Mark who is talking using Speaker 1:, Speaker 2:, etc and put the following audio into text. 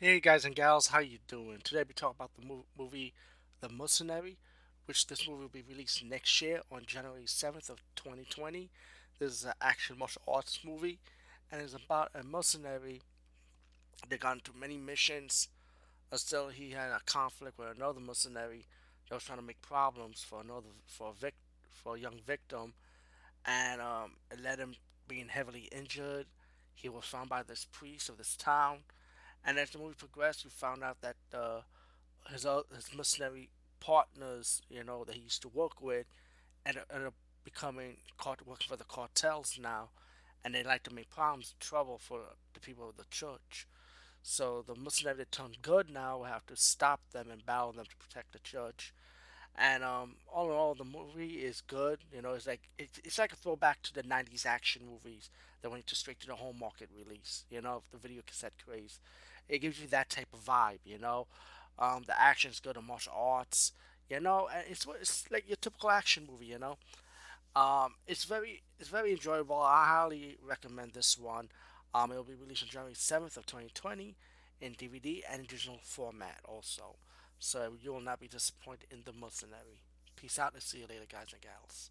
Speaker 1: Hey guys and gals, how you doing? Today we talk about the movie The Mercenary, which this movie will be released next year on January 7th of 2020. This is an action martial arts movie and it's about a mercenary that got into many missions until he had a conflict with another mercenary that was trying to make problems for another for a vic- for a young victim and um, it led him being heavily injured. He was found by this priest of this town and as the movie progressed, we found out that uh, his uh, his mercenary partners, you know, that he used to work with, ended, ended up becoming caught working for the cartels now, and they like to make problems, trouble for the people of the church. So the mercenary that turned good now will have to stop them and battle them to protect the church. And um, all in all, the movie is good. You know, it's like it's, it's like a throwback to the '90s action movies that went to straight to the home market release. You know, the video cassette craze. It gives you that type of vibe. You know, um, the action's good, the martial arts. You know, and it's it's like your typical action movie. You know, um, it's very it's very enjoyable. I highly recommend this one. Um, it will be released on January seventh of twenty twenty in DVD and digital format also. So you will not be disappointed in the mercenary. Peace out and see you later, guys and gals.